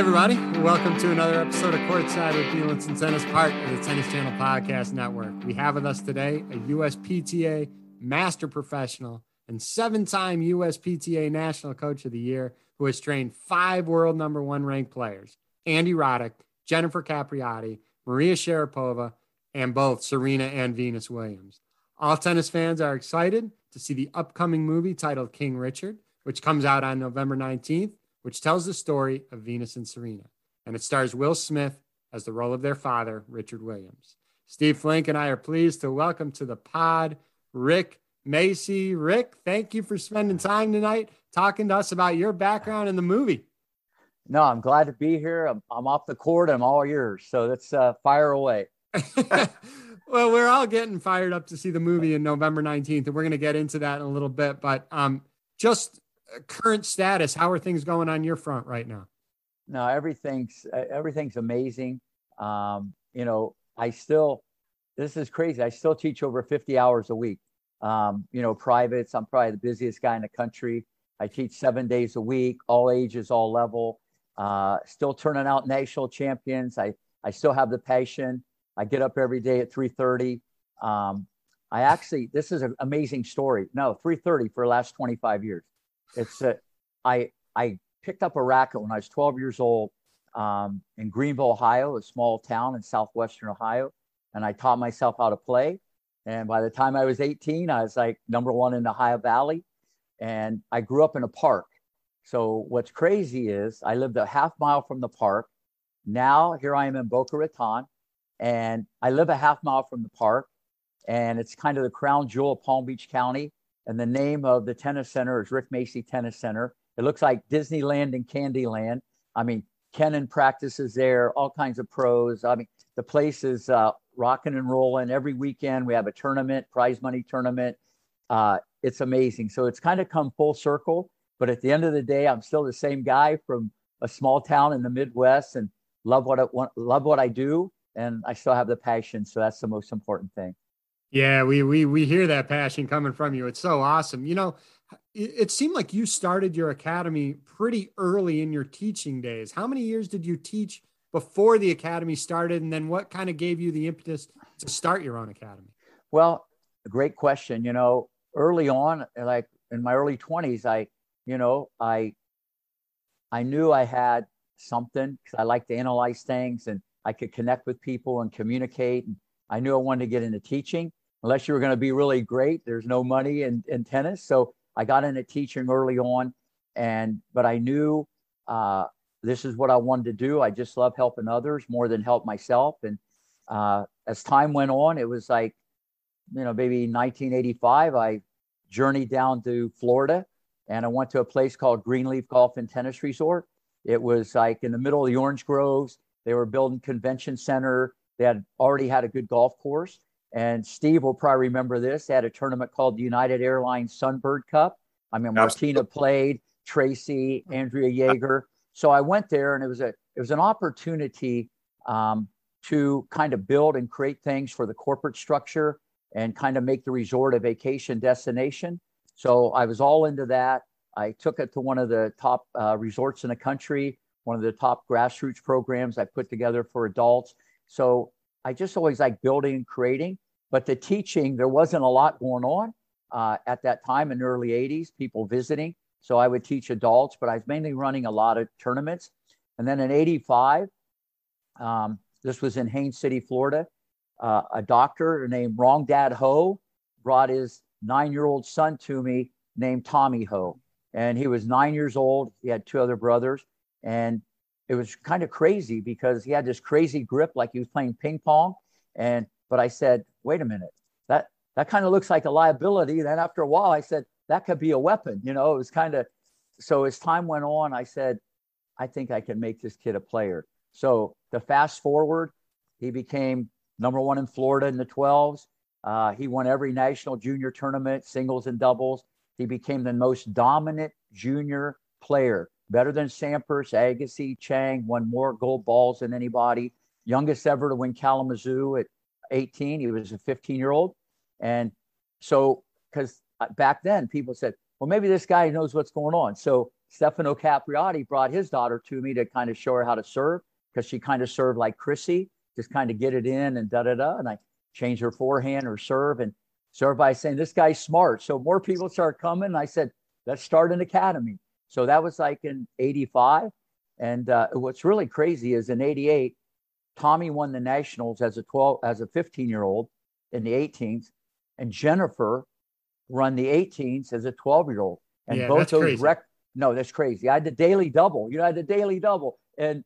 everybody. Welcome to another episode of Courtside with Neelanson Tennis, part of the Tennis Channel Podcast Network. We have with us today a USPTA Master Professional and seven time USPTA National Coach of the Year who has trained five world number one ranked players Andy Roddick, Jennifer Capriati, Maria Sharapova, and both Serena and Venus Williams. All tennis fans are excited to see the upcoming movie titled King Richard, which comes out on November 19th which tells the story of Venus and Serena. And it stars Will Smith as the role of their father, Richard Williams. Steve Flink and I are pleased to welcome to the pod Rick Macci. Rick, thank you for spending time tonight talking to us about your background in the movie. No, I'm glad to be here. I'm, I'm off the court. I'm all yours. So let's uh, fire away. well, we're all getting fired up to see the movie in November 19th, and we're going to get into that in a little bit. But um, just current status. How are things going on your front right now? No, everything's everything's amazing. Um, you know, I still this is crazy. I still teach over 50 hours a week. Um, you know, privates. I'm probably the busiest guy in the country. I teach seven days a week, all ages, all level. Uh, still turning out national champions. I I still have the passion. I get up every day at 3:30. Um, I actually, this is an amazing story. No, 3:30 for the last 25 years. It's that I I picked up a racket when I was 12 years old um, in Greenville, Ohio, a small town in southwestern Ohio, and I taught myself how to play. And by the time I was 18, I was like number one in the Ohio Valley, and I grew up in a park. So what's crazy is I lived a half mile from the park. Now here I am in Boca Raton, and I live a half mile from the park, and it's kind of the crown jewel of Palm Beach County. And the name of the tennis center is Rick Macci Tennis Center. It looks like Disneyland and Candyland. I mean, Kenin practices there, all kinds of pros. I mean, the place is uh, rocking and rolling. Every weekend we have a tournament, prize money tournament. Uh, it's amazing. So it's kind of come full circle. But at the end of the day, I'm still the same guy from a small town in the Midwest and love what I want, love what I do, and I still have the passion. So that's the most important thing. Yeah, we we we hear that passion coming from you. It's so awesome. You know, it, it, seemed like you started your academy pretty early in your teaching days. How many years did you teach before the academy started, and then what kind of gave you the impetus to start your own academy? Well, great question. You know, early on, like in my early twenties, I, you know, I, I knew I had something because I like to analyze things and I could connect with people and communicate. And I knew I wanted to get into teaching unless you were going to be really great, there's no money in, in tennis. So I got into teaching early on, and but I knew uh, this is what I wanted to do. I just love helping others more than help myself. And uh, as time went on, it was like, you know, maybe 1985, I journeyed down to Florida and I went to a place called Greenleaf Golf and Tennis Resort. It was like in the middle of the orange groves. They were building convention center. They had already had a good golf course. And Steve will probably remember this. They had a tournament called the United Airlines Sunbird Cup. I mean, Martina played, Tracy, Andrea Jaeger. So I went there, and it was a it was an opportunity um, to kind of build and create things for the corporate structure and kind of make the resort a vacation destination. So I was all into that. I took it to one of the top uh, resorts in the country, one of the top grassroots programs I put together for adults. So I just always like building and creating. But the teaching, there wasn't a lot going on uh, at that time in the early 80s, people visiting. So I would teach adults, but I was mainly running a lot of tournaments. And then in 85, um, this was in Haines City, Florida, uh, a doctor named Wrong Dad Ho brought his nine year old son to me named Tommy Ho. And he was nine years old. He had two other brothers. And it was kind of crazy because he had this crazy grip like he was playing ping pong. And but I said, wait a minute, that that kind of looks like a liability. Then after a while, I said that could be a weapon. You know, it was kind of so as time went on, I said, I think I can make this kid a player. So the fast forward, he became number one in Florida in the 12s. Uh, he won every national junior tournament, singles and doubles. He became the most dominant junior player better than Sampras, Agassi, Chang, won more gold balls than anybody. Youngest ever to win Kalamazoo at 18. He was a 15 year old. And so, because uh, back then people said, well, maybe this guy knows what's going on. So Stefano Capriati brought his daughter to me to kind of show her how to serve because she kind of served like Chrissy, just kind of get it in and da da da. And I changed her forehand or serve and serve by saying, This guy's smart. So more people start coming. I said, Let's start an academy. So that was like in 85. And uh, what's really crazy is in 88, Tommy won the nationals as a 12, as a 15 year old in the 18s, and Jennifer run the 18s as a 12 year old. And yeah, both those crazy. rec- no, that's crazy. I had the daily double. You know, I had the daily double, and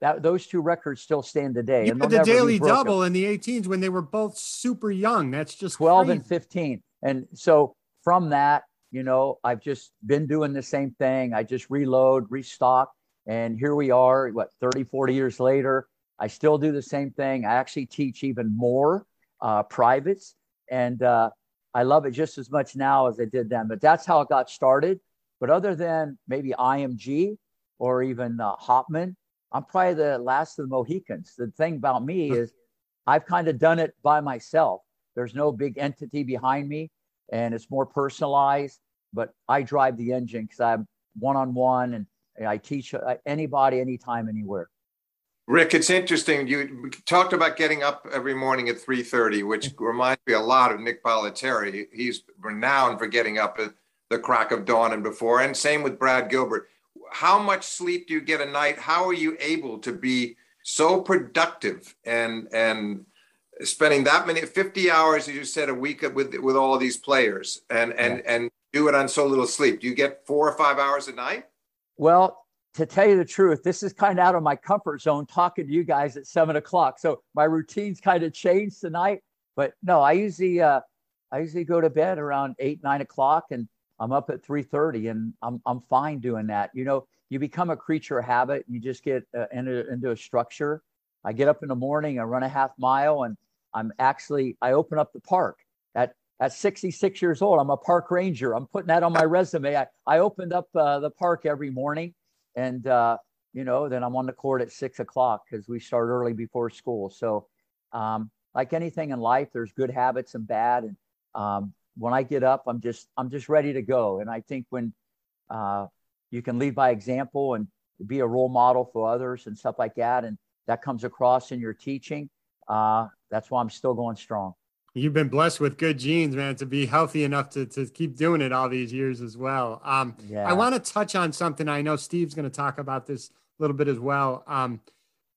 that those two records still stand today. You and had the daily double in the 18s when they were both super young. That's just 12 crazy. and 15. And so from that, you know, I've just been doing the same thing. I just reload, restock. And here we are, what, 30, 40 years later. I still do the same thing. I actually teach even more uh, privates. And uh, I love it just as much now as I did then. But that's how it got started. But other than maybe IMG or even uh, Hopman, I'm probably the last of the Mohicans. The thing about me is I've kind of done it by myself. There's no big entity behind me and it's more personalized, but I drive the engine because I'm one on one and I teach uh, anybody, anytime, anywhere. Rick, it's interesting. You talked about getting up every morning at 3:30, which reminds me a lot of Nick Bollettieri. He's renowned for getting up at the crack of dawn and before, and same with Brad Gilbert. How much sleep do you get a night? How are you able to be so productive and and spending that many 50 hours, as you said, a week with with all these players and and Yeah. and do it on so little sleep? Do you get four or five hours a night? Well, to tell you the truth, this is kind of out of my comfort zone talking to you guys at seven o'clock. So my routine's kind of changed tonight. But no, I usually uh, I usually go to bed around eight nine o'clock, and I'm up at three thirty, and I'm I'm fine doing that. You know, you become a creature of habit. You just get uh, into into a structure. I get up in the morning, I run a half mile, and I'm actually I open up the park at at 66 years old. I'm a park ranger. I'm putting that on my resume. I I opened up uh, the park every morning and uh, you know then i'm on the court at six o'clock because we start early before school so um, like anything in life there's good habits and bad and um, when i get up i'm just i'm just ready to go and i think when uh, you can lead by example and be a role model for others and stuff like that and that comes across in your teaching uh, that's why i'm still going strong You've been blessed with good genes, man, to be healthy enough to, to keep doing it all these years as well. Um, yeah I want to touch on something. I know Steve's going to talk about this a little bit as well. Um,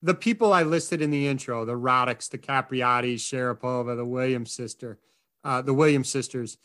the people I listed in the intro, the Roddicks, the Capriati, Sharapova, the Williams sister, uh, the Williams sisters.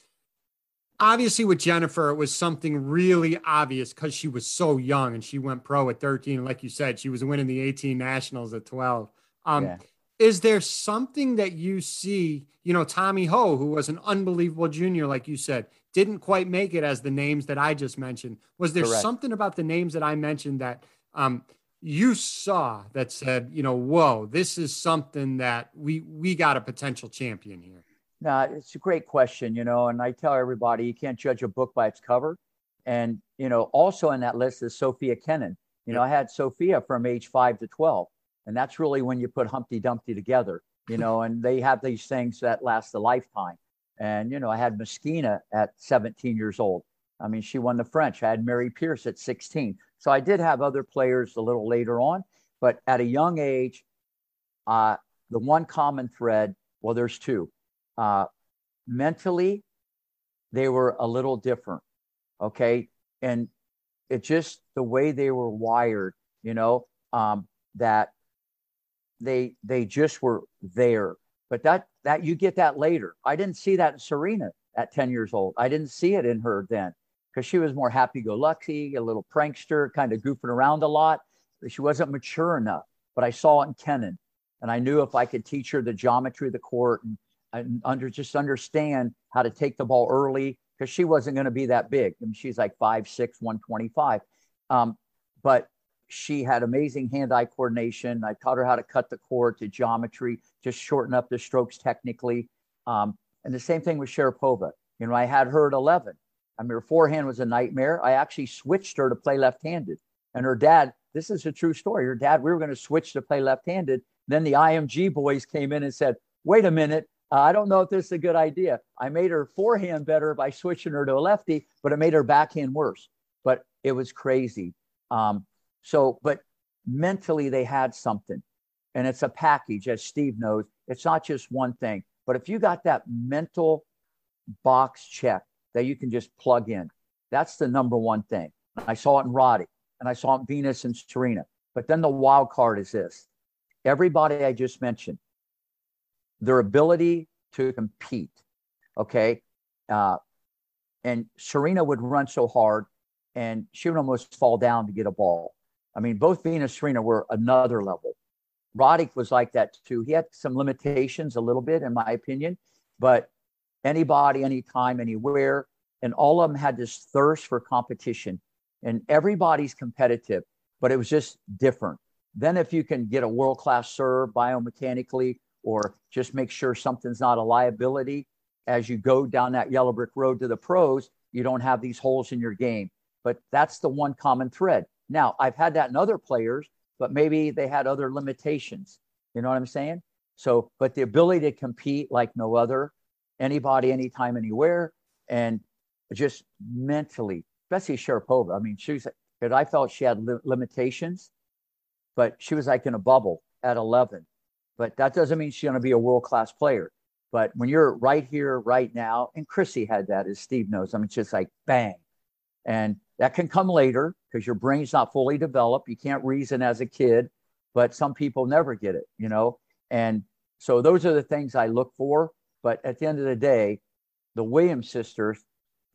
Obviously, with Jennifer, it was something really obvious because she was so young and she went pro at 13. Like you said, she was winning the 18 nationals at 12. Um, yeah. Is there something that you see you know tommy ho who was an unbelievable junior like you said didn't quite make it as the names that i just mentioned was there Correct. something about the names that i mentioned that um, you saw that said you know whoa this is something that we we got a potential champion here No, it's a great question, you know, and I tell everybody you can't judge a book by its cover. And, you know, also in that list is Sophia Kenin. You know, I had Sophia from age five to 12. And that's really when you put Humpty Dumpty together, you know, and they have these things that last a lifetime. And, you know, I had Myskina at 17 years old. I mean, she won the French. I had Mary Pierce at 16. So I did have other players a little later on, but at a young age, uh, the one common thread, well, there's two. Uh, mentally, they were a little different. Okay. And it just the way they were wired, you know, um, that they they just were there. But that that you get that later. I didn't see that in Serena at 10 years old. I didn't see it in her then because she was more happy-go-lucky, a little prankster, kind of goofing around a lot. She wasn't mature enough. But I saw it in Kenin, and I knew if I could teach her the geometry of the court and, and under just understand how to take the ball early, because she wasn't going to be that big. I mean, she's like 5'6", 125. Um, but she had amazing hand-eye coordination. I taught her how to cut the court to geometry, just shorten up the strokes technically. Um, and the same thing with Sharapova. You know, I had her at 11. I mean, her forehand was a nightmare. I actually switched her to play left-handed. And her dad, this is a true story. Her dad, we were going to switch to play left-handed. Then the IMG boys came in and said, wait a minute, uh, I don't know if this is a good idea. I made her forehand better by switching her to a lefty, but it made her backhand worse. But It was crazy. Um, so, but mentally they had something, and it's a package, as Steve knows. It's not just one thing. But if you got that mental box check that you can just plug in, that's the number one thing. I saw it in Roddy, and I saw it in Venus and Serena. But then the wild card is this: everybody I just mentioned, their ability to compete. Okay, uh, and Serena would run so hard, and she would almost fall down to get a ball. I mean, both Venus and Serena were another level. Roddick was like that too. He had some limitations a little bit, in my opinion, but anybody, anytime, anywhere, and all of them had this thirst for competition. And everybody's competitive, but it was just different. Then, if you can get a world class serve biomechanically, or just make sure something's not a liability as you go down that yellow brick road to the pros, you don't have these holes in your game. But that's the one common thread. Now, I've had that in other players, but maybe they had other limitations. You know what I'm saying? So, but the ability to compete like no other, anybody, anytime, anywhere, and just mentally, especially Sharapova. I mean, she was, because I felt she had li- limitations, but she was like in a bubble at 11. But that doesn't mean she's going to be a world class player. But when you're right here, right now, and Chrissy had that, as Steve knows, I mean, it's just like bang. And that can come later because your brain's not fully developed. You can't reason as a kid, but some people never get it, you know? And so those are the things I look for. But at the end of the day, the Williams sisters,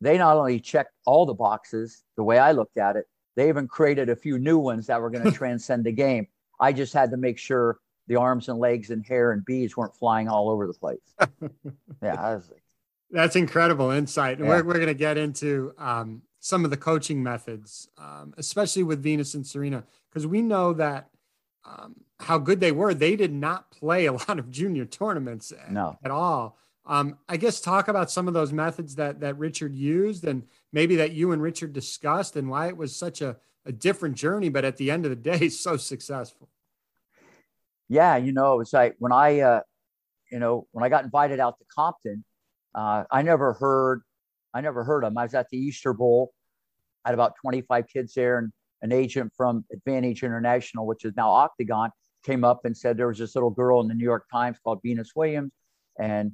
they not only checked all the boxes the way I looked at it, they even created a few new ones that were going to transcend the game. I just had to make sure the arms and legs and hair and bees weren't flying all over the place. yeah, was, that's incredible insight. Yeah. We're, we're going to get into um, some of the coaching methods, um, especially with Venus and Serena, because we know that um, how good they were. They did not play a lot of junior tournaments no. at all. Um, I guess talk about some of those methods that that Richard used, and maybe that you and Richard discussed, and why it was such a, a different journey, but at the end of the day, so successful. Yeah, you know, it was like when I, uh, you know, when I got invited out to Compton, uh, I never heard I never heard of them. I was at the Easter Bowl. I had about 25 kids there, and an agent from Advantage International, which is now Octagon, came up and said there was this little girl in the New York Times called Venus Williams, and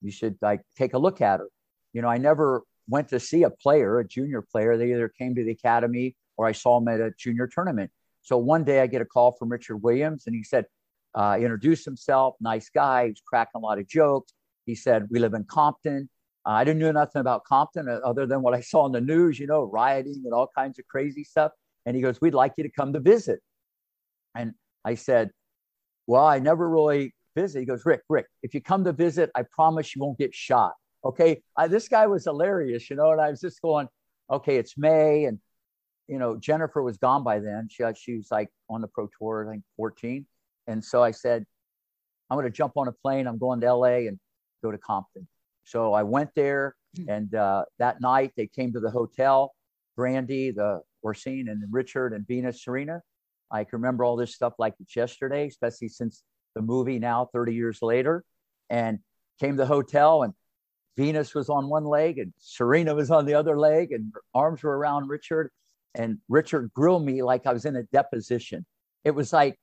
you should like take a look at her. You know, I never went to see a player, a junior player. They either came to the academy or I saw them at a junior tournament. So one day I get a call from Richard Williams, and he said, uh, introduced himself, nice guy, he's cracking a lot of jokes. He said, We live in Compton. Uh, I didn't know nothing about Compton uh, other than what I saw in the news, you know, rioting and all kinds of crazy stuff. And he goes, We'd like you to come to visit. And I said, Well, I never really visit. He goes, Rick, Rick, if you come to visit, I promise you won't get shot. Okay. I, this guy was hilarious, you know, and I was just going, Okay, it's May. And, you know, Jennifer was gone by then. She, she was like on the pro tour, I think 14. And so I said, I'm going to jump on a plane. I'm going to LA and go to Compton. So I went there, hmm. and uh, that night they came to the hotel. Brandy, the Oracene, and Richard and Venus Serena. I can remember all this stuff like it's yesterday, especially since the movie now 30 years later. And came to the hotel, and Venus was on one leg, and Serena was on the other leg, and her arms were around Richard. And Richard grilled me like I was in a deposition. It was like,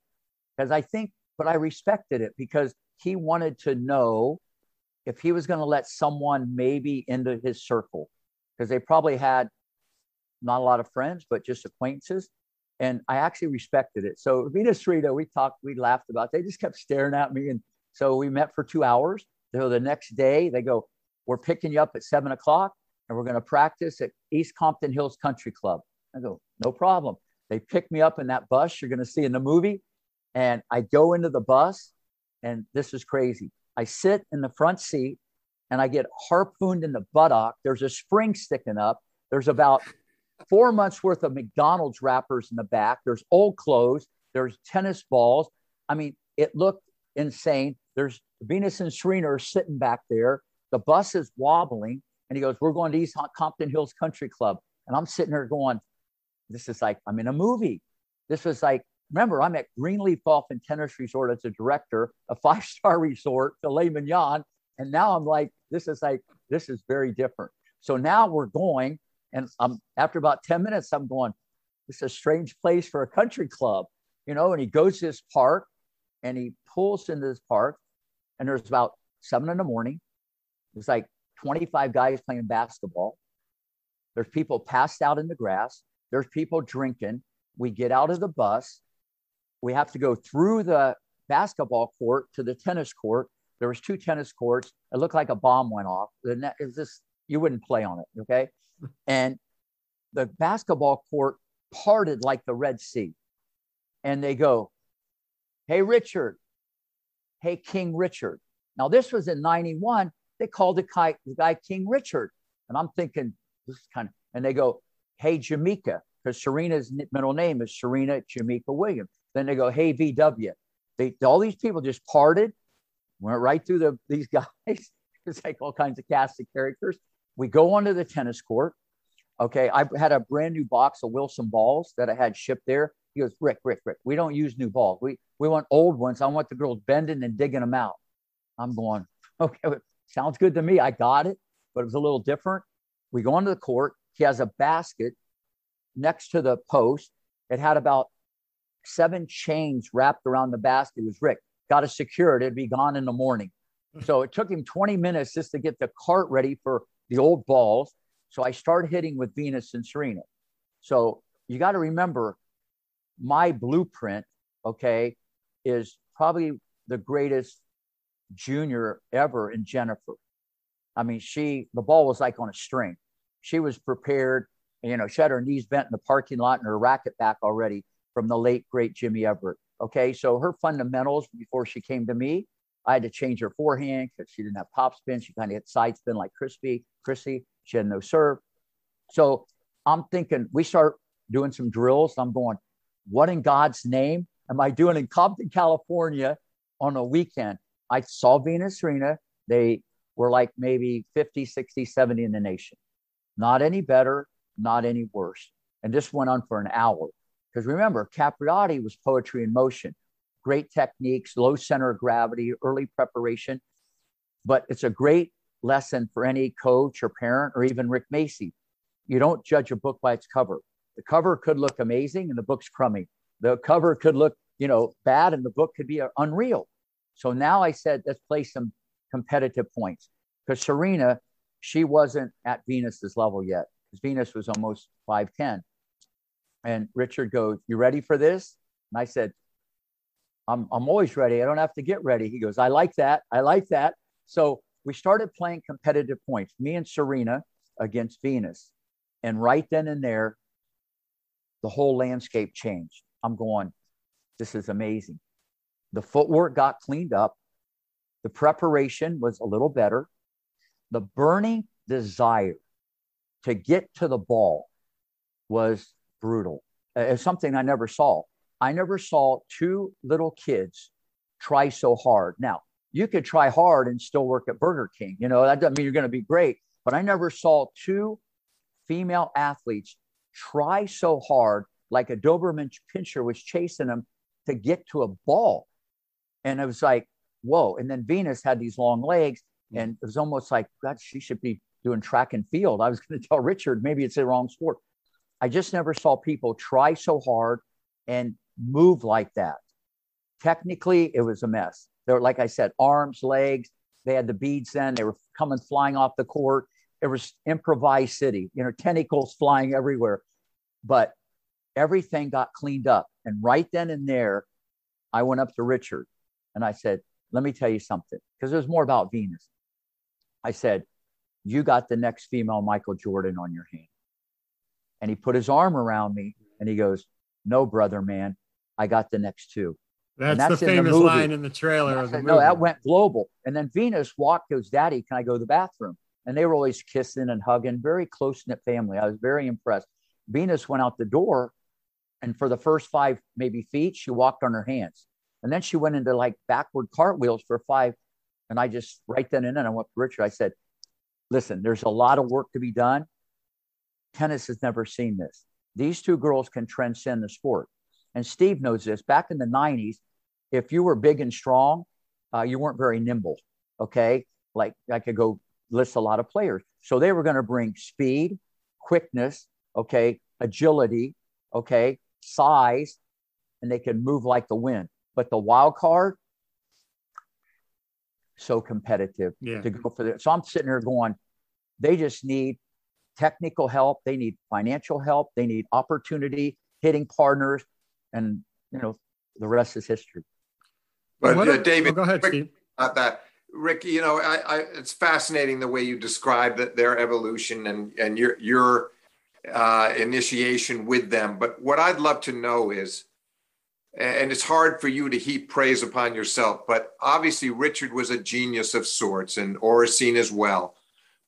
because I think, but I respected it because he wanted to know if he was going to let someone maybe into his circle, because they probably had not a lot of friends, but just acquaintances. And I actually respected it. So Venus Rita, we talked, we laughed about. It. They just kept staring at me, and so we met for two hours. So the next day, they go, "We're picking you up at seven o'clock, and we're going to practice at East Compton Hills Country Club." I go, "No problem." They pick me up in that bus you're going to see in the movie, and I go into the bus, and this is crazy. I sit in the front seat and I get harpooned in the buttock. There's a spring sticking up. There's about four months worth of McDonald's wrappers in the back. There's old clothes. There's tennis balls. I mean, it looked insane. There's Venus and Serena are sitting back there. The bus is wobbling. And he goes, We're going to East Compton Hills Country Club. And I'm sitting there going, This is like, I'm in a movie. This was like remember, I'm at Greenleaf Golf and Tennis Resort as a director, a five star resort, filet mignon. And now I'm like, this is like, this is very different. So now we're going, And um, after about 10 minutes, I'm going, this is a strange place for a country club, you know, and he goes to this park and he pulls into this park and there's about seven in the morning. There's like 25 guys playing basketball. There's people passed out in the grass. There's people drinking. We get out of the bus. We have to go through the basketball court to the tennis court. There was two tennis courts. It looked like a bomb went off. The net is just you wouldn't play on it, okay? And the basketball court parted like the Red Sea. And they go, Hey, Richard. Hey, King Richard. Now, this was in 91. They called the guy, the guy King Richard. And I'm thinking, this is kind of, and they go, Hey, Jameka, because Serena's middle name is Serena Jamaica Williams. Then they go, Hey, VW. They, all these people just parted, went right through the, these guys. it's like all kinds of cast of characters. We go onto the tennis court. Okay. I had a brand new box of Wilson balls that I had shipped there. He goes, Rick, Rick, Rick, we don't use new balls. We, we want old ones. I want the girls bending and digging them out. I'm going, okay, sounds good to me. I got it, but it was a little different. We go onto the court. He has a basket next to the post. It had about seven chains wrapped around the basket. It was Rick, got to secure it. It'd be gone in the morning. Hmm. So it took him 20 minutes just to get the cart ready for the old balls. So I started hitting with Venus and Serena. So you got to remember my blueprint, okay, is probably the greatest junior ever in Jennifer. I mean, she, the ball was like on a string. She was prepared. You know, she had her knees bent in the parking lot and her racket back already from the late, great Jimmy Evert. Okay. So her fundamentals before she came to me, I had to change her forehand because she didn't have top spin. She kind of hit side spin like Crispy, Chrissy. She had no serve. So I'm thinking we start doing some drills. I'm going, what in God's name am I doing in Compton, California on a weekend? I saw Venus Serena. They were like maybe 50, 60, 70 in the nation. Not any better, not any worse. And this went on for an hour. Because remember, Capriati was poetry in motion, great techniques, low center of gravity, early preparation. But it's a great lesson for any coach or parent or even Rick Macci. You don't judge a book by its cover. The cover could look amazing and the book's crummy. The cover could look, you know, bad and the book could be uh, unreal. So now I said, let's play some competitive points because Serena, she wasn't at Venus's level yet because Venus was almost 5'10. And Richard goes, You ready for this? And I said, I'm, I'm always ready. I don't have to get ready. He goes, I like that. I like that. So we started playing competitive points, me and Serena against Venus. And right then and there, the whole landscape changed. I'm going, this is amazing. The footwork got cleaned up. The preparation was a little better. The burning desire to get to the ball was brutal. It's something I never saw. I never saw two little kids try so hard. Now, you could try hard and still work at Burger King. You know, that doesn't mean you're going to be great, but I never saw two female athletes try so hard like a Doberman pinscher was chasing them to get to a ball. And it was like, whoa. And then Venus had these long legs, mm. and it was almost like, God, she should be doing track and field. I was going to tell Richard, maybe it's the wrong sport. I just never saw people try so hard and move like that. Technically, it was a mess. There were, like I said, arms, legs. They had the beads then. They were coming flying off the court. It was improvised city, you know, tentacles flying everywhere. But everything got cleaned up. And right then and there, I went up to Richard and I said, Let me tell you something, because it was more about Venus. I said, You got the next female Michael Jordan on your hand. And he put his arm around me and he goes, No, brother, man, I got the next two. That's, that's the famous the line in the trailer of the movie. No, that went global. And then Venus walked, goes, Daddy, can I go to the bathroom? And they were always kissing and hugging, very close knit family. I was very impressed. Venus went out the door, and for the first five, maybe feet, she walked on her hands. And then she went into like backward cartwheels for five. And I just, right then and then, I went to Richard. I said, Listen, there's a lot of work to be done. Tennis has never seen this. These two girls can transcend the sport. And Steve knows this. Back in the 90s, if you were big and strong, uh, you weren't very nimble. Okay. Like I could go list a lot of players. So they were going to bring speed, quickness, okay, agility, okay, size, and they can move like the wind. But the wild card, so competitive Yeah. to go for that. So I'm sitting here going, they just need technical help, they need financial help, they need opportunity, hitting partners, and you know, the rest is history. But uh, David, oh, go ahead, quick Steve. about that. Rick, you know, I, I, it's fascinating the way you describe that their evolution and, and your, your uh, initiation with them. But what I'd love to know is, and it's hard for you to heap praise upon yourself, but obviously Richard was a genius of sorts and Oracene as well.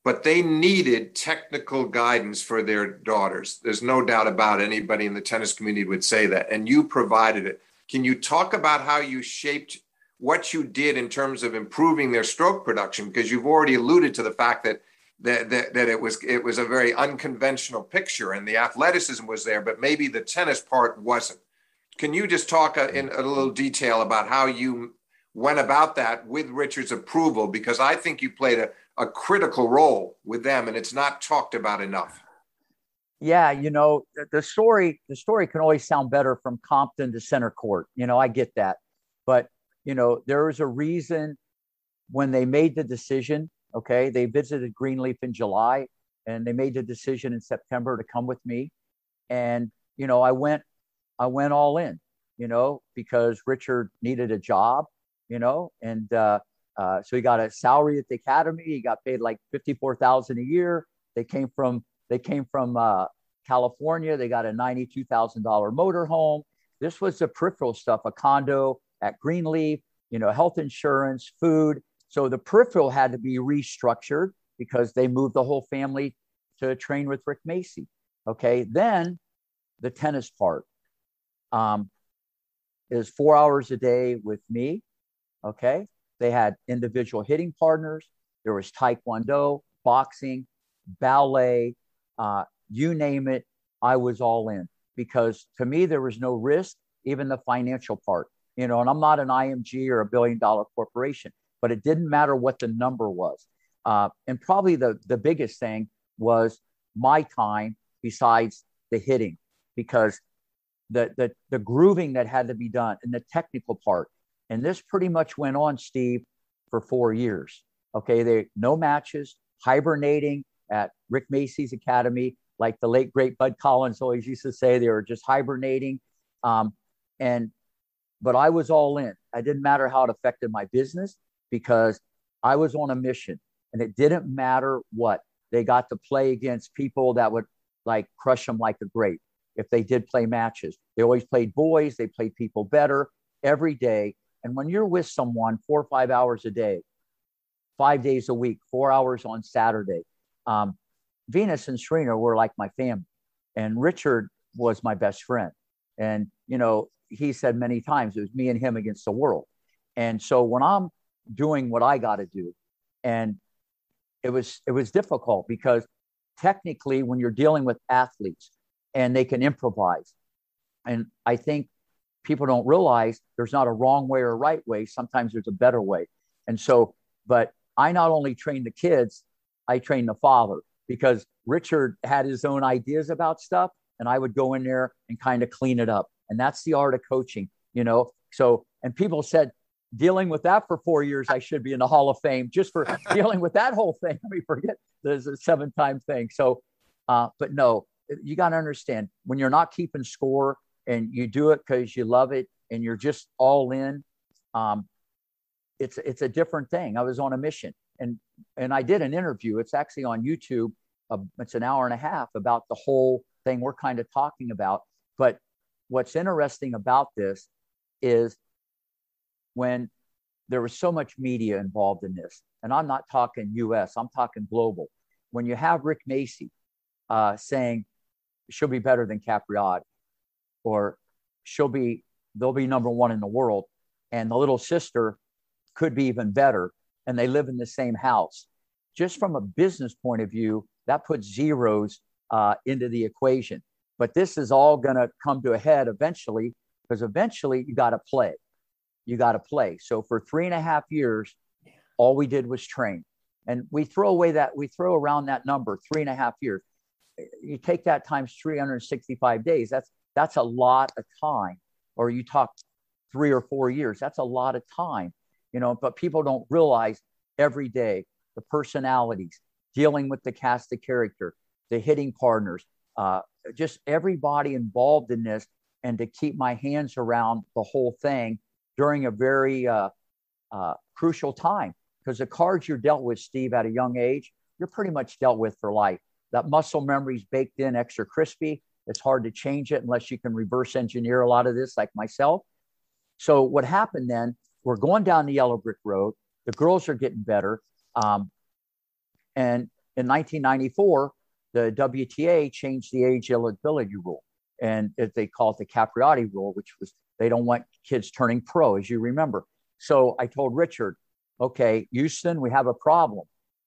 But they needed technical guidance for their daughters. There's no doubt about it. anybody in the tennis community would say that. And you provided it. Can you talk about how you shaped what you did in terms of improving their stroke production? Because you've already alluded to the fact that that, that, that it was it was a very unconventional picture and the athleticism was there, but maybe the tennis part wasn't. Can you just talk in a little detail about how you went about that with Richard's approval? Because I think you played a, a critical role with them and it's not talked about enough. Yeah, you know, the- story the story can always sound better from Compton to center court. You know, I get that. But, you know, there was a reason when they made the decision, okay? They visited Greenleaf in July and they made the decision in September to come with me. And, you know, I went I went all in, you know, because Richard needed a job, you know, and uh, uh, so he got a salary at the academy. He got paid like fifty four thousand a year. They came from they came from uh, California. They got a ninety two thousand dollar motor home. This was the peripheral stuff, a condo at Greenleaf, you know, health insurance, food. So the peripheral had to be restructured because they moved the whole family to train with Rick Macci. Okay, then the tennis part um, is four hours a day with me. Okay. They had individual hitting partners. There was taekwondo, boxing, ballet, uh, you name it. I was all in because to me, there was no risk, even the financial part, you know, and I'm not an IMG or a billion dollar corporation, but it didn't matter what the number was. Uh, and probably the, the biggest thing was my time besides the hitting because the, the, the grooving that had to be done and the technical part. And this pretty much went on, Steve, for four years. Okay, they no matches, hibernating at Rick Macci's Academy, like the late great Bud Collins always used to say, they were just hibernating. Um, and but I was all in. It didn't matter how it affected my business because I was on a mission, and it didn't matter what they got to play against people that would like crush them like a grape if they did play matches. They always played boys, they played people better every day. And when you're with someone four or five hours a day, five days a week, four hours on Saturday, um, Venus and Serena were like my family. And Richard was my best friend. And, you know, he said many times it was me and him against the world. And so when I'm doing what I got to do, and it was it was difficult because technically when you're dealing with athletes and they can improvise and i think people don't realize there's not a wrong way or a right way sometimes there's a better way and so but i not only train the kids i train the father because richard had his own ideas about stuff and i would go in there and kind of clean it up and that's the art of coaching you know so and people said dealing with that for four years, I should be in the Hall of Fame just for dealing with that whole thing. Let me forget there's a seven time thing. So, uh, but no, you got to understand when you're not keeping score and you do it because you love it and you're just all in. Um, it's it's a different thing. I was on a mission and and I did an interview. It's actually on YouTube. Uh, it's an hour and a half about the whole thing we're kind of talking about. But what's interesting about this is when there was so much media involved in this, and I'm not talking US, I'm talking global. When you have Rick Macci uh, saying she'll be better than Capriati, or she'll be, they'll be number one in the world, and the little sister could be even better, and they live in the same house. Just from a business point of view, that puts zeros uh, into the equation. But this is all going to come to a head eventually, because eventually you got to play you got to play. So for three and a half years, all we did was train. And we throw away that, we throw around that number, three and a half years. you take that times 365 days. That's that's a lot of time. Or you talk three or four years. That's a lot of time, you know. But people don't realize every day the personalities, dealing with the cast of character, the hitting partners, uh, just everybody involved in this, and to keep my hands around the whole thing during a very uh, uh, crucial time. Because the cards you're dealt with, Steve, at a young age, you're pretty much dealt with for life. That muscle memory is baked in extra crispy. It's hard to change it unless you can reverse engineer a lot of this, like myself. So, what happened then, we're going down the yellow brick road. The girls are getting better. Um, and in 1994, the WTA changed the age eligibility rule. And they call it the Capriati rule, which was they don't want kids turning pro, as you remember. So I told Richard, okay, Houston, we have a problem.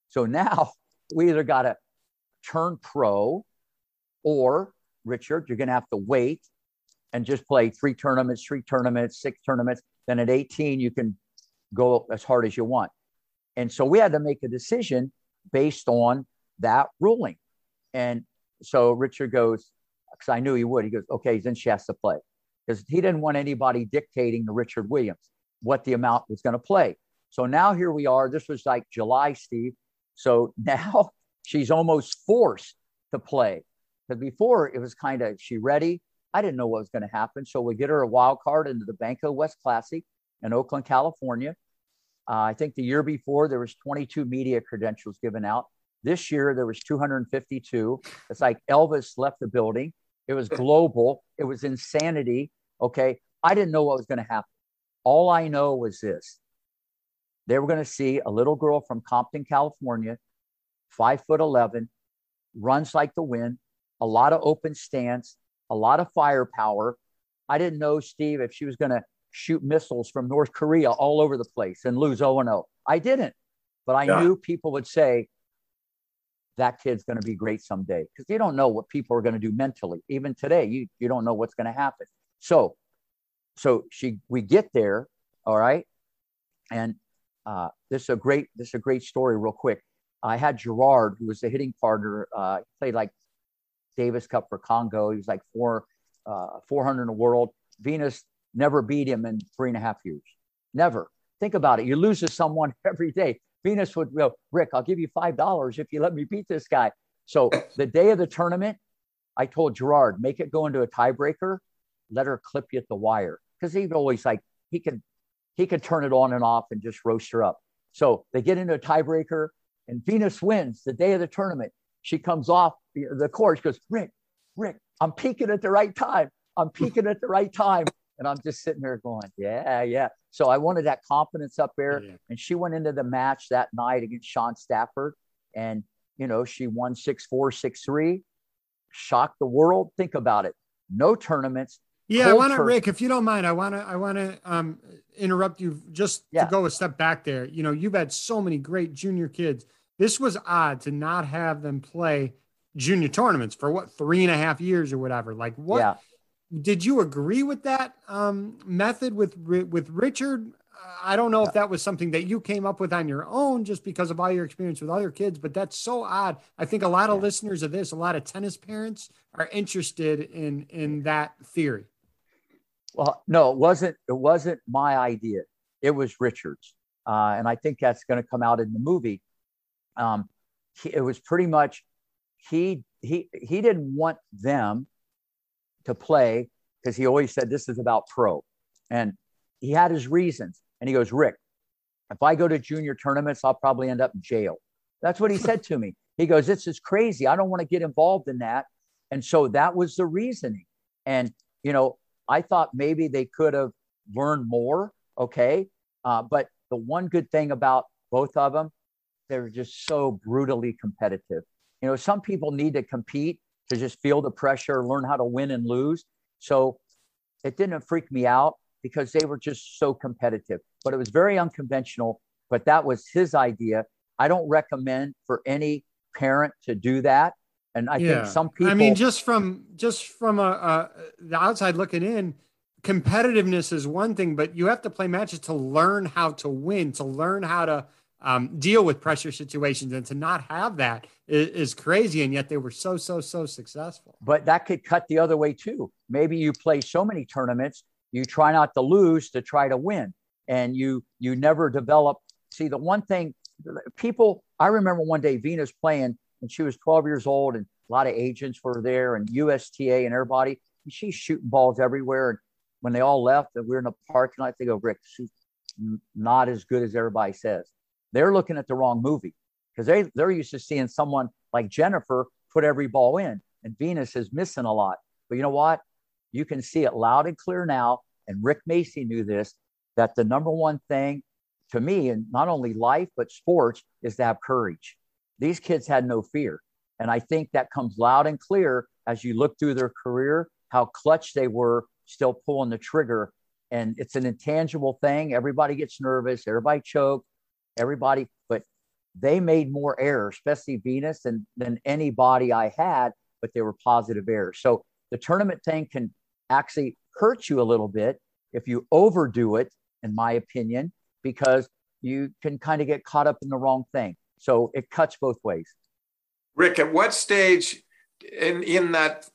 So now we either got to turn pro or, Richard, you're going to have to wait and just play three tournaments, three tournaments, six tournaments. Then at 18, you can go as hard as you want. And so we had to make a decision based on that ruling. And so Richard goes, because I knew he would, he goes, okay, then she has to play. Because he didn't want anybody dictating to Richard Williams what the amount was going to play. So now here we are. This was like July, Steve. So now she's almost forced to play. Because before it was kind of, she ready? I didn't know what was going to happen. So we get her a wild card into the Banco West Classic in Oakland, California. Uh, I think the year before there was 22 media credentials given out. This year there was 252. It's like Elvis left the building. It was global. It was insanity. Okay, I didn't know what was going to happen. All I know was this: they were going to see a little girl from Compton, California, five foot 11, runs like the wind, a lot of open stance, a lot of firepower. I didn't know, Steve, if she was going to shoot missiles from North Korea all over the place and lose 0 0. I didn't, but I yeah. knew people would say, that kid's going to be great someday because you don't know what people are going to do mentally. Even today, you, you don't know what's going to happen. So, so she, we get there, all right. And uh, this is a great, this is a great story real quick. I had Gerard, who was the hitting partner, uh, played like Davis Cup for Congo. He was like four, uh, 400 in the world. Venus never beat him in three and a half years. Never. Think about it. You lose to someone every day. Venus would go, Rick, I'll give you $5 if you let me beat this guy. So the day of the tournament, I told Gerard, make it go into a tiebreaker, let her clip you at the wire. Because he'd always like, he could, he could turn it on and off and just roast her up. So they get into a tiebreaker and Venus wins the day of the tournament. She comes off the, court. She goes, Rick, Rick, I'm peaking at the right time. I'm peaking at the right time. And I'm just sitting there going, yeah, yeah. So I wanted that confidence up there. Yeah. And she went into the match that night against Shaun Stafford. And, you know, she won 6 4, 6 3, shocked the world. Think about it. No tournaments. Yeah, I want to, Rick, if you don't mind, I want to, I want to um, interrupt you just yeah. to go a step back there. You know, you've had so many great junior kids. This was odd to not have them play junior tournaments for what three and a half years or whatever. Like, what? Yeah did you agree with that um, method with with Richard? I don't know if that was something that you came up with on your own just because of all your experience with other kids, but that's so odd. I think a lot of listeners of this, a lot of tennis parents are interested in in that theory. Well, no, it wasn't. It wasn't my idea. It was Richard's, uh, and I think that's going to come out in the movie. Um, he, it was pretty much he he he didn't want them to play because he always said this is about pro. And he had his reasons. And he goes, Rick, if I go to junior tournaments, I'll probably end up in jail. That's what he said to me. He goes, This is crazy. I don't want to get involved in that. And so that was the reasoning. And, you know, I thought maybe they could have learned more. Okay. Uh, but the one good thing about both of them, they're just so brutally competitive. You know, some people need to compete to just feel the pressure, learn how to win and lose. So it didn't freak me out because they were just so competitive. But it was very unconventional. But that was his idea. I don't recommend for any parent to do that. And I yeah. think some people. I mean, just from just from a, a the outside looking in, competitiveness is one thing, but you have to play matches to learn how to win, to learn how to um, deal with pressure situations. And to not have that is, is, crazy. And yet they were so, so, so successful. But that could cut the other way too. Maybe you play so many tournaments, you try not to lose to try to win. And you you never develop. See, the one thing people I remember one day Venus playing and she was 12 years old and a lot of agents were there and USTA and everybody. And she's shooting balls everywhere. And when they all left and we are in the parking lot, they go, Rick, she's not as good as everybody says. They're looking at the wrong movie because they, they're used to seeing someone like Jennifer put every ball in and Venus is missing a lot. But you know what? You can see it loud and clear now. And Rick Macci knew this that the number one thing to me, and not only life, but sports, is to have courage. These kids had no fear. And I think that comes loud and clear as you look through their career, how clutch they were still pulling the trigger. And it's an intangible thing. Everybody gets nervous, everybody choked, everybody, but they made more errors, especially Venus, than, than anybody I had, but they were positive errors. So the tournament thing can actually hurt you a little bit if you overdo it, in my opinion, because you can kind of get caught up in the wrong thing. So it cuts both ways. Rick, at what stage in, in that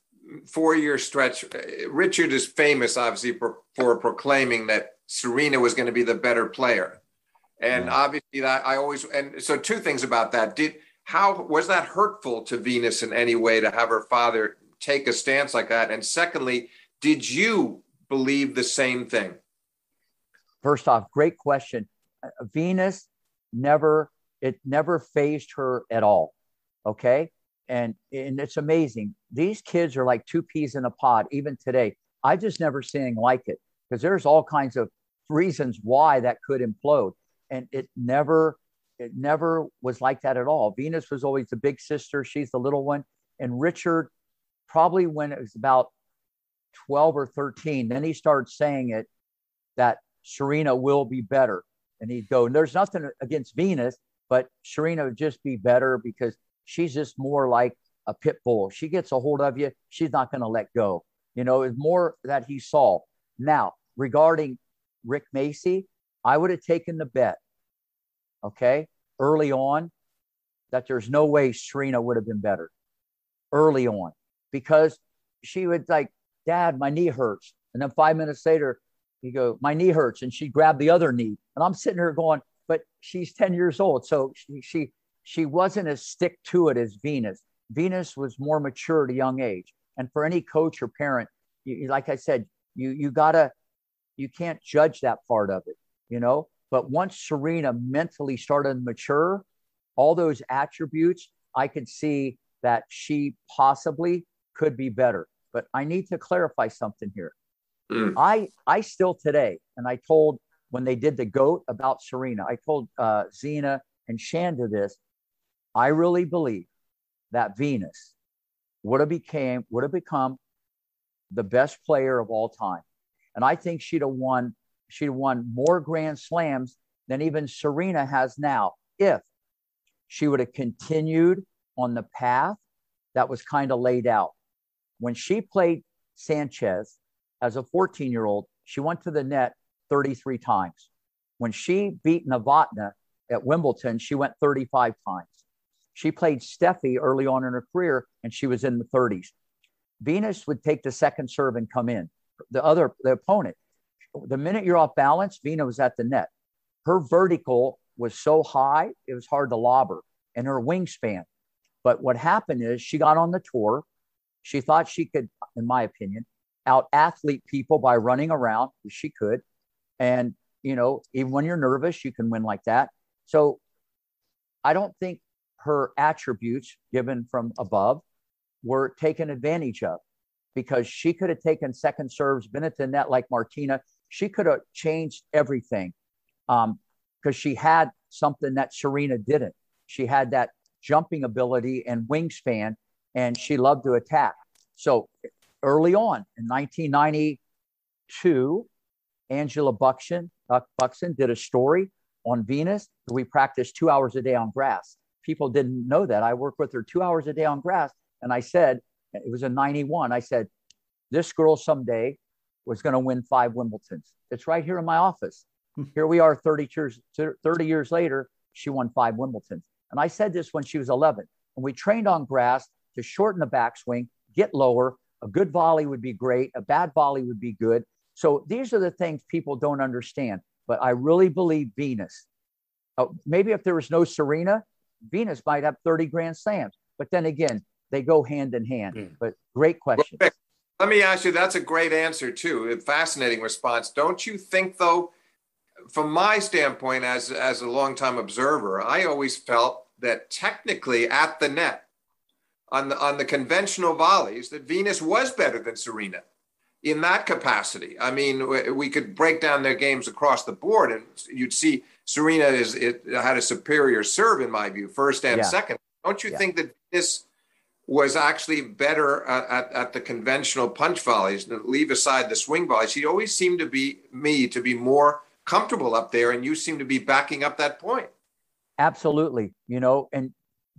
four year stretch, Richard is famous, obviously, for, for proclaiming that Serena was going to be the better player. And yeah. obviously, that I always, and so two things about that. Did, how was that hurtful to Venus in any way to have her father take a stance like that? And secondly, did you believe the same thing? First off, great question. Uh, Venus never it never fazed her at all. Okay. And, and it's amazing. These kids are like two peas in a pod, even today. I just never seen like it because there's all kinds of reasons why that could implode. And it never, it never was like that at all. Venus was always the big sister. She's the little one. And Richard, probably when it was about 12 or 13, then he started saying it that Serena will be better. And he'd go, and there's nothing against Venus, but Serena would just be better because she's just more like a pit bull. She gets a hold of you, she's not going to let go. You know, it's more that he saw. Now, regarding Rick Macci I would have taken the bet, okay, early on, that there's no way Serena would have been better early on because she would like, Dad, my knee hurts. And then five minutes later, you go, my knee hurts. And she grabbed the other knee. And I'm sitting here going, but she's 10 years old. So she, she, she wasn't as stick to it as Venus. Venus was more mature at a young age. And for any coach or parent, you, like I said, you, you gotta, you can't judge that part of it, you know? But once Serena mentally started to mature, all those attributes, I could see that she possibly could be better. But I need to clarify something here. Mm. I I still today, and I told when they did the goat about Serena, I told uh, Zina and Chanda this. I really believe that Venus would have became would have become the best player of all time, and I think she'd have won she'd won more Grand Slams than even Serena has now if she would have continued on the path that was kind of laid out. When she played Sanchez as a 14 year old, she went to the net 33 times. When she beat Novotna at Wimbledon, she went 35 times. She played Steffi early on in her career, and she was in the 30s. Venus would take the second serve and come in. The other, the opponent, the minute you're off balance, Vina was at the net. Her vertical was so high, it was hard to lob her, and her wingspan. But what happened is she got on the tour. She thought she could, in my opinion, out athlete people by running around. She could. And, you know, even when you're nervous, you can win like that. So I don't think her attributes given from above were taken advantage of because she could have taken second serves, been at the net like Martina. She could have changed everything because um, she had something that Serena didn't. She had that jumping ability and wingspan, and she loved to attack. So early on in 1992, Angela Buxton, Buxton did a story on Venus. We practiced two hours a day on grass. People didn't know that. I worked with her two hours a day on grass. And I said, it was in 91. I said, this girl someday was going to win five Wimbledons. It's right here in my office. Hmm. Here we are 30 years, 30 years later, she won five Wimbledons. And I said this when she was 11. And we trained on grass to shorten the backswing, get lower. A good volley would be great. A bad volley would be good. So these are the things people don't understand. But I really believe Venus. Uh, maybe if there was no Serena, Venus might have 30 Grand Slams. But then again, they go hand in hand. Yeah. But great question. Let me ask you, that's a great answer too. A fascinating response. Don't you think though, from my standpoint as as a longtime observer, I always felt that technically at the net on the on the conventional volleys that Venus was better than Serena in that capacity. I mean, we could break down their games across the board, and you'd see Serena is it had a superior serve in my view, first and yeah. second. Don't you yeah. think that this was actually better at, at, at, the conventional punch volleys? Leave aside the swing volleys. She always seemed to be me to be more comfortable up there, and you seem to be backing up that point. Absolutely, you know, and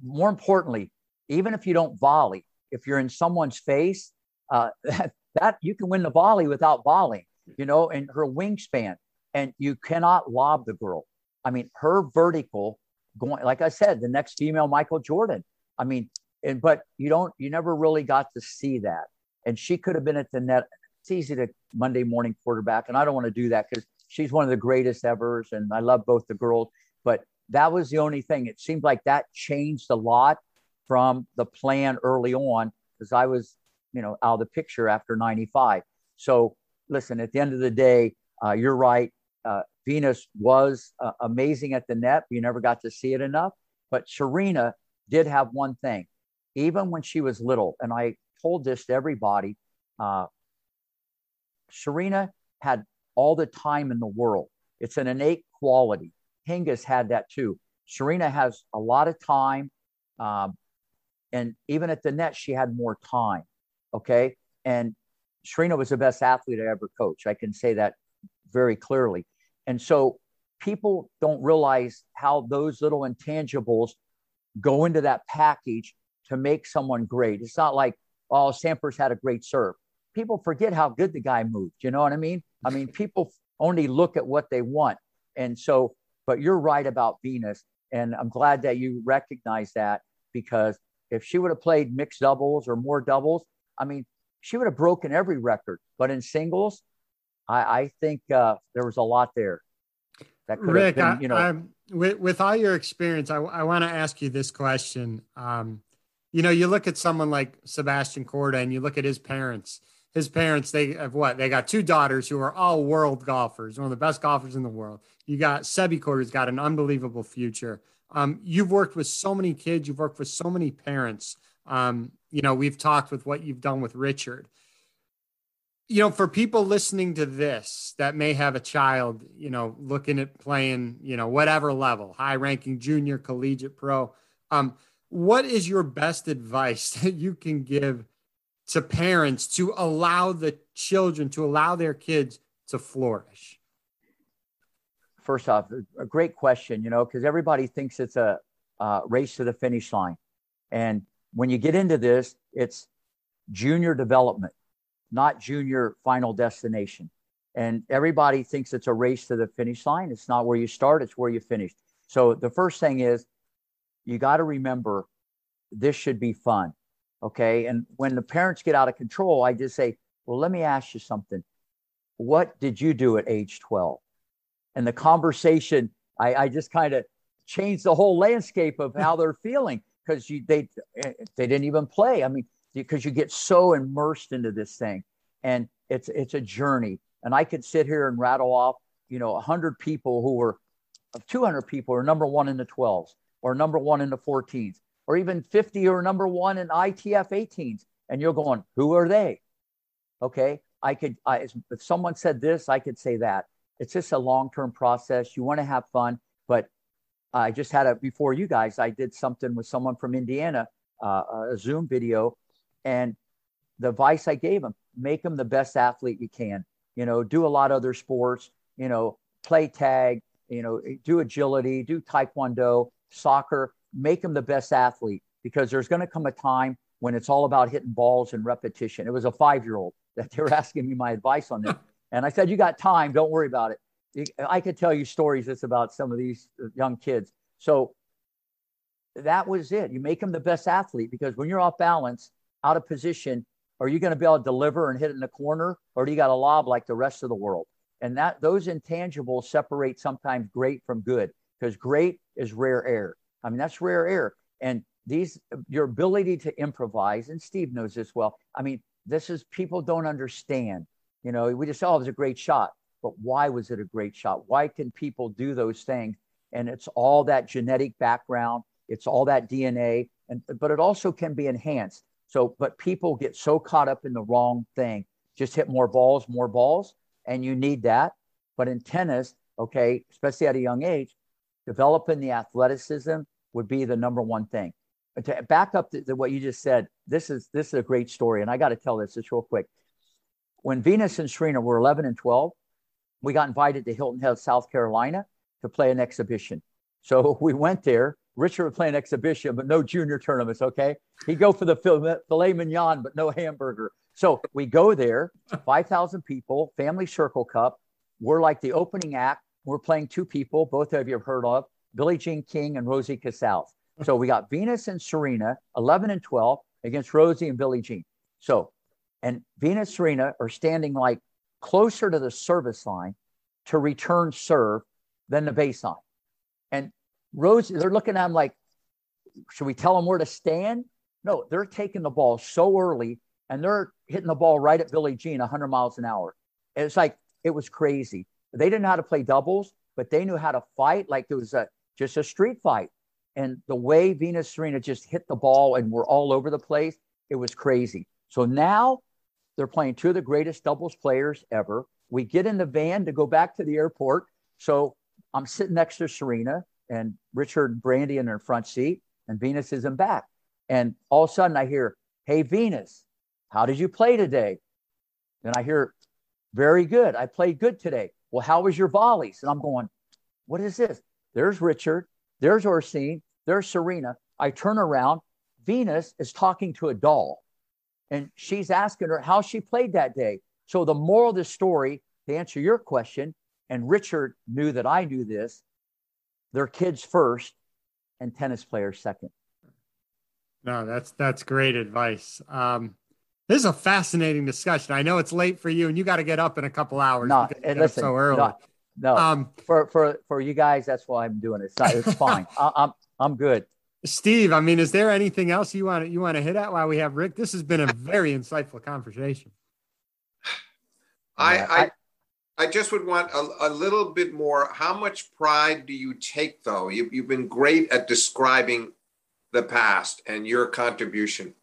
more importantly, even if you don't volley, if you're in someone's face, uh, that, that you can win the volley without volleying, you know, and her wingspan, and you cannot lob the girl. I mean, her vertical going, like I said, the next female Michael Jordan. I mean, and but you don't, you never really got to see that. And she could have been at the net. It's easy to Monday morning quarterback, and I don't want to do that because she's one of the greatest ever's, and I love both the girls. But that was the only thing. It seemed like that changed a lot from the plan early on because I was, you know, out of the picture after 95. So listen, at the end of the day, uh, you're right. Uh, Venus was uh, amazing at the net. You never got to see it enough. But Serena did have one thing, even when she was little, and I told this to everybody. Uh, Serena had all the time in the world. It's an innate quality. Hingis had that too. Serena has a lot of time. Um, and even at the net, she had more time. Okay. And Serena was the best athlete I ever coached. I can say that very clearly. And so people don't realize how those little intangibles go into that package to make someone great. It's not like, oh, Sampras had a great serve. People forget how good the guy moved. You know what I mean? I mean, people only look at what they want. And so, but you're right about Venus. And I'm glad that you recognize that because if she would have played mixed doubles or more doubles, I mean, she would have broken every record. But in singles, I, I think uh, there was a lot there. That could Rick, have been, you know. I, with, with all your experience, I, I want to ask you this question. Um, you know, you look at someone like Sebastian Korda and you look at his parents. His parents, they have what? They got two daughters who are all world golfers, one of the best golfers in the world. You got Sebi Korda's got an unbelievable future. Um, you've worked with so many kids, you've worked with so many parents. Um, you know, we've talked with what you've done with Richard. You know, for people listening to this that may have a child, you know, looking at playing, you know, whatever level, high ranking junior, collegiate, pro, um, what is your best advice that you can give to parents to allow the children, to allow their kids to flourish? first off, a great question, you know, because everybody thinks it's a uh, race to the finish line. And when you get into this, it's junior development, not junior final destination. And everybody thinks it's a race to the finish line. It's not where you start, it's where you finish. So the first thing is you got to remember this should be fun. Okay. And when the parents get out of control, I just say, well, let me ask you something. What did you do at age 12? and the conversation, I, I just kind of changed the whole landscape of how they're feeling because they eh, they didn't even play. I mean, because you get so immersed into this thing, and it's it's a journey. And I could sit here and rattle off, you know, hundred people who were, two hundred people are number one in the 12s, or number one in the 14s, or even 50 or number one in ITF 18s, and you're going, who are they? Okay, I could, I, if someone said this, I could say that it's just a long term process. You want to have fun, but I just had a before you guys. I did something with someone from Indiana, uh, a Zoom video, and the advice I gave them: make them the best athlete you can. You know, do a lot of other sports. You know, play tag. You know, do agility, do taekwondo, soccer. Make them the best athlete because there's going to come a time when it's all about hitting balls and repetition. It was a five year old that they were asking me my advice on this. And I said, You got time. Don't worry about it. I could tell you stories that's about some of these uh, young kids. So that was it. You make them the best athlete because when you're off balance, out of position, are you going to be able to deliver and hit it in the corner, or do you got a lob like the rest of the world? And that those intangibles separate sometimes great from good because great is rare air. I mean, that's rare air. And these your ability to improvise, and Steve knows this well. I mean, this is people don't understand. You know, we just oh, it was a great shot. But why was it a great shot? Why can people do those things? And it's all that genetic background, it's all that DNA, and but it also can be enhanced. So, but people get so caught up in the wrong thing. Just hit more balls, more balls, and you need that. But in tennis, okay, especially at a young age, developing the athleticism would be the number one thing. But to back up to, to what you just said, this is this is a great story, and I got to tell this just real quick. When Venus and Serena were 11 and 12, we got invited to Hilton Head, South Carolina, to play an exhibition. So we went there. Richard would play an exhibition, but no junior tournaments. Okay, he'd go for the filet mignon, but no hamburger. So we go there, 5,000 people, Family Circle Cup. We're like the opening act. We're playing two people, both of you have heard of Billie Jean King and Rosie Casals. So we got Venus and Serena, 11 and 12 against Rosie and Billie Jean. So, and Venus, Serena are standing like closer to the service line to return serve than the baseline. And Rosie, they're looking at him like, should we tell them where to stand? No, they're taking the ball so early and they're hitting the ball right at Billie Jean 100 miles an hour. And it's like, it was crazy. They didn't know how to play doubles, but they knew how to fight like it was a, just a street fight. And the way Venus Serena just hit the ball and we're all over the place, it was crazy. So now they're playing two of the greatest doubles players ever. We get in the van to go back to the airport. So I'm sitting next to Serena and Richard and Brandy in their front seat, and Venus is in back. And all of a sudden I hear, Hey, Venus, how did you play today? And I hear, Very good. I played good today. Well, how was your volleys? And I'm going, What is this? There's Richard. There's Oracene. There's Serena. I turn around. Venus is talking to a doll and she's asking her how she played that day. So, the moral of the story, to answer your question, and Richard knew that I knew this, their kids first and tennis players second. No, that's that's great advice. Um, this is a fascinating discussion. I know it's late for you, and you got to get up in a couple hours. No, and listen, so early. No, no. Um, for for for you guys, that's why I'm doing it. It's, not, it's fine. I, I'm I'm good. Steve, I mean, is there anything else you want to, you want to hit at while we have Rick? This has been a very insightful conversation. I, I, I just would want a, a, little bit more. How much pride do you take, though? You, you've been great at describing the past and your contribution,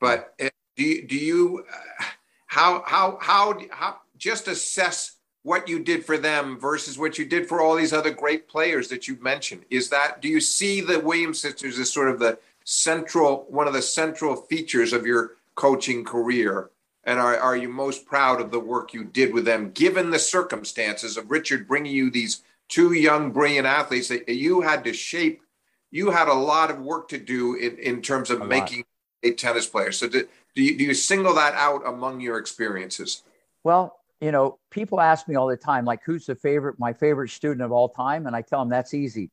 but do you, do you uh, how how how how just assess what you did for them versus what you did for all these other great players that you've mentioned. Is that do you see the Williams sisters as sort of the central one of the central features of your coaching career? And are, are you most proud of the work you did with them, given the circumstances of Richard bringing you these two young, brilliant athletes that you had to shape? You had a lot of work to do in, in terms of a making lot. A tennis player. So, do, do, you, do you single that out among your experiences? Well, you know, people ask me all the time, like, who's the favorite, my favorite student of all time? And I tell them that's easy.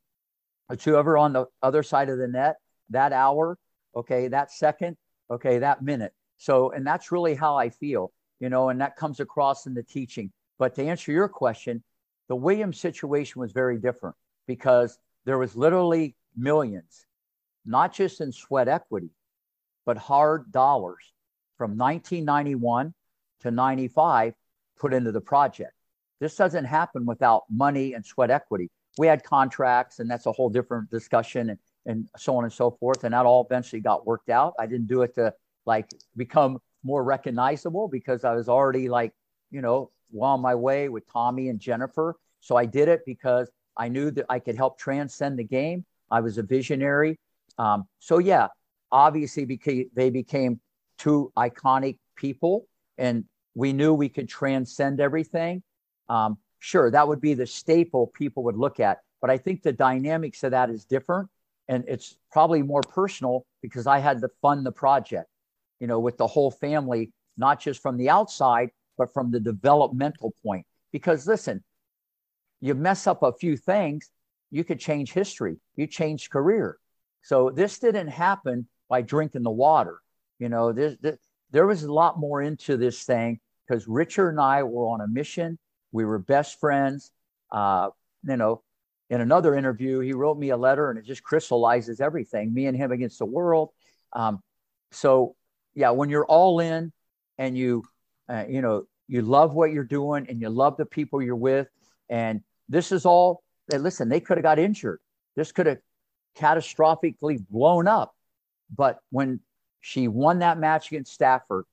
It's whoever on the other side of the net, that hour, okay, that second, okay, that minute. So, and that's really how I feel, you know, and that comes across in the teaching. But to answer your question, the Williams situation was very different because there was literally millions, not just in sweat equity, but hard dollars from 1991 to 95 put into the project. This doesn't happen without money and sweat equity. We had contracts, and that's a whole different discussion, and, and so on and so forth. And that all eventually got worked out. I didn't do it to like become more recognizable because I was already like, you know, well on my way with Tommy and Jennifer. So I did it because I knew that I could help transcend the game. I was a visionary. Um, so yeah, obviously, because they became two iconic people, and we knew we could transcend everything. Um, sure, that would be the staple people would look at. But I think the dynamics of that is different. And it's probably more personal because I had to fund the project, you know, with the whole family, not just from the outside, but from the developmental point. Because listen, you mess up a few things, you could change history. You change career. So this didn't happen by drinking the water. You know, this, there was a lot more into this thing because Richard and I were on a mission. We were best friends. Uh, you know, in another interview, he wrote me a letter and it just crystallizes everything me and him against the world. Um, so, yeah, when you're all in and you, uh, you know, you love what you're doing and you love the people you're with, and this is all, listen, they could have got injured. This could have catastrophically blown up. But when she won that match against Stafford,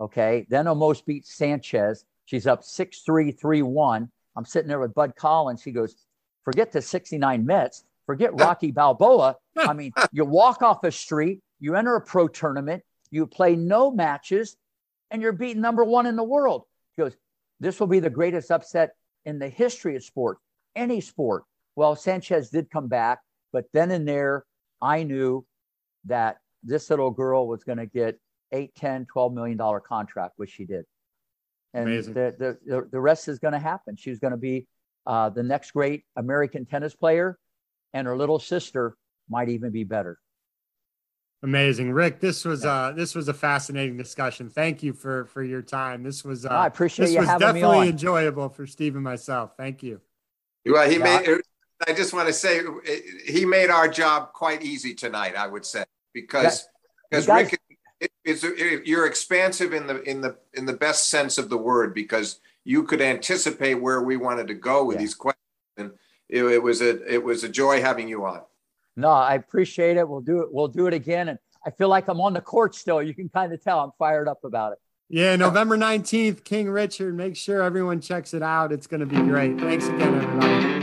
okay, then almost beat Sanchez. She's up 6 3 3 1. I'm sitting there with Bud Collins. He goes, forget the 69 Mets, forget Rocky Balboa. I mean, you walk off a street, you enter a pro tournament, you play no matches, and you're beating number one in the world. He goes, This will be the greatest upset in the history of sport, any sport. Well, Sanchez did come back, but then and there, I knew that this little girl was going to get 8, 10, 12 million dollar contract, which she did. And the, the, the rest is going to happen. She's going to be uh, the next great American tennis player, and her little sister might even be better. Amazing, Rick. This was uh this was a fascinating discussion. Thank you for for your time. This was uh, I appreciate this you was having definitely me on. enjoyable for Steve and myself. Thank you. Well, he yeah. made. I just want to say he made our job quite easy tonight. I would say because because guys, Rick, it, it's it, you're expansive in the in the in the best sense of the word because you could anticipate where we wanted to go with yeah. these questions. And it, it, was a it was a joy having you on. No, I appreciate it. We'll do it. We'll do it again. And I feel like I'm on the court still. You can kind of tell I'm fired up about it. Yeah, November 19th, King Richard. Make sure everyone checks it out. It's going to be great. Thanks again, everybody.